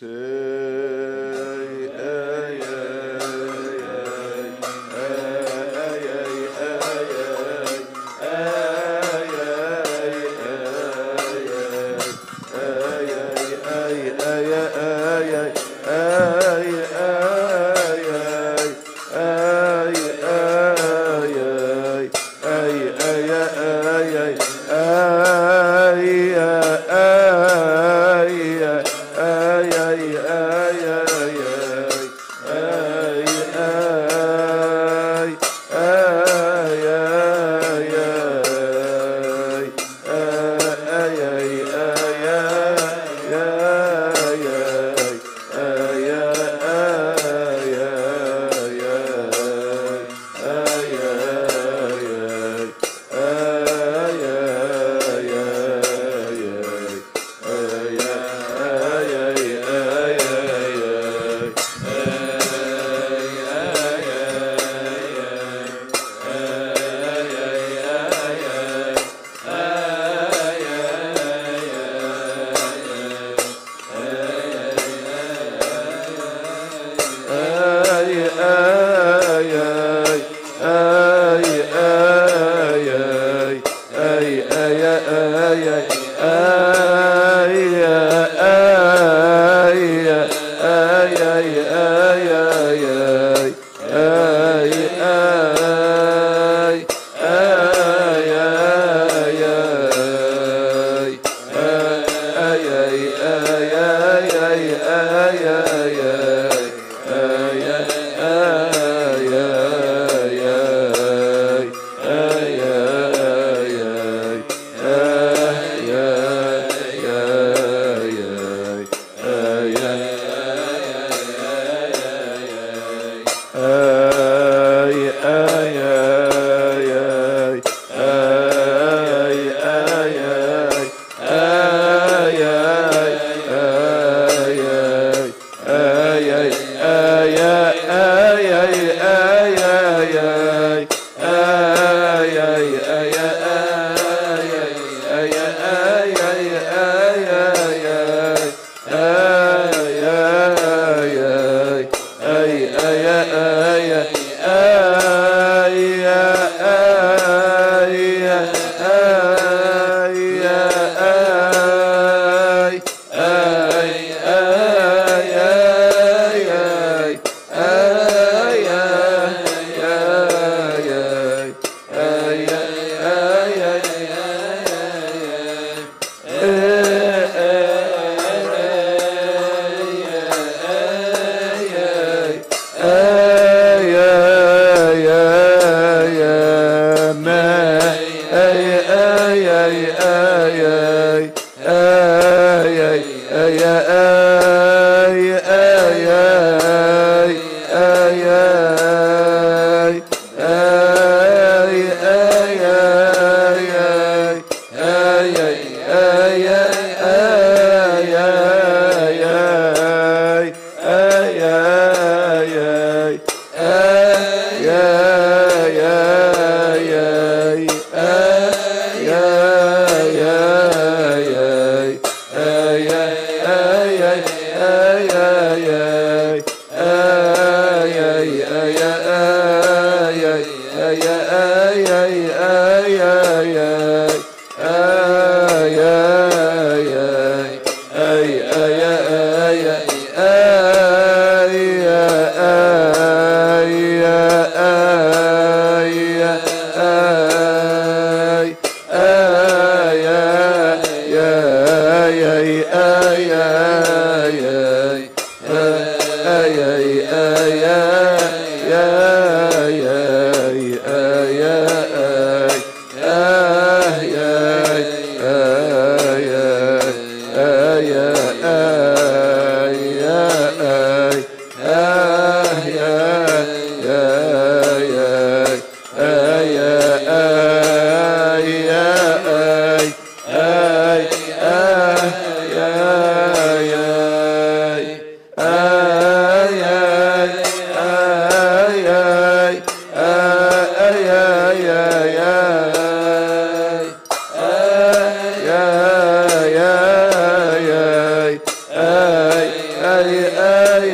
yeah, uh, آي آي آي آي yeah. yeah, yeah. اي اي اي, آي, آي yeah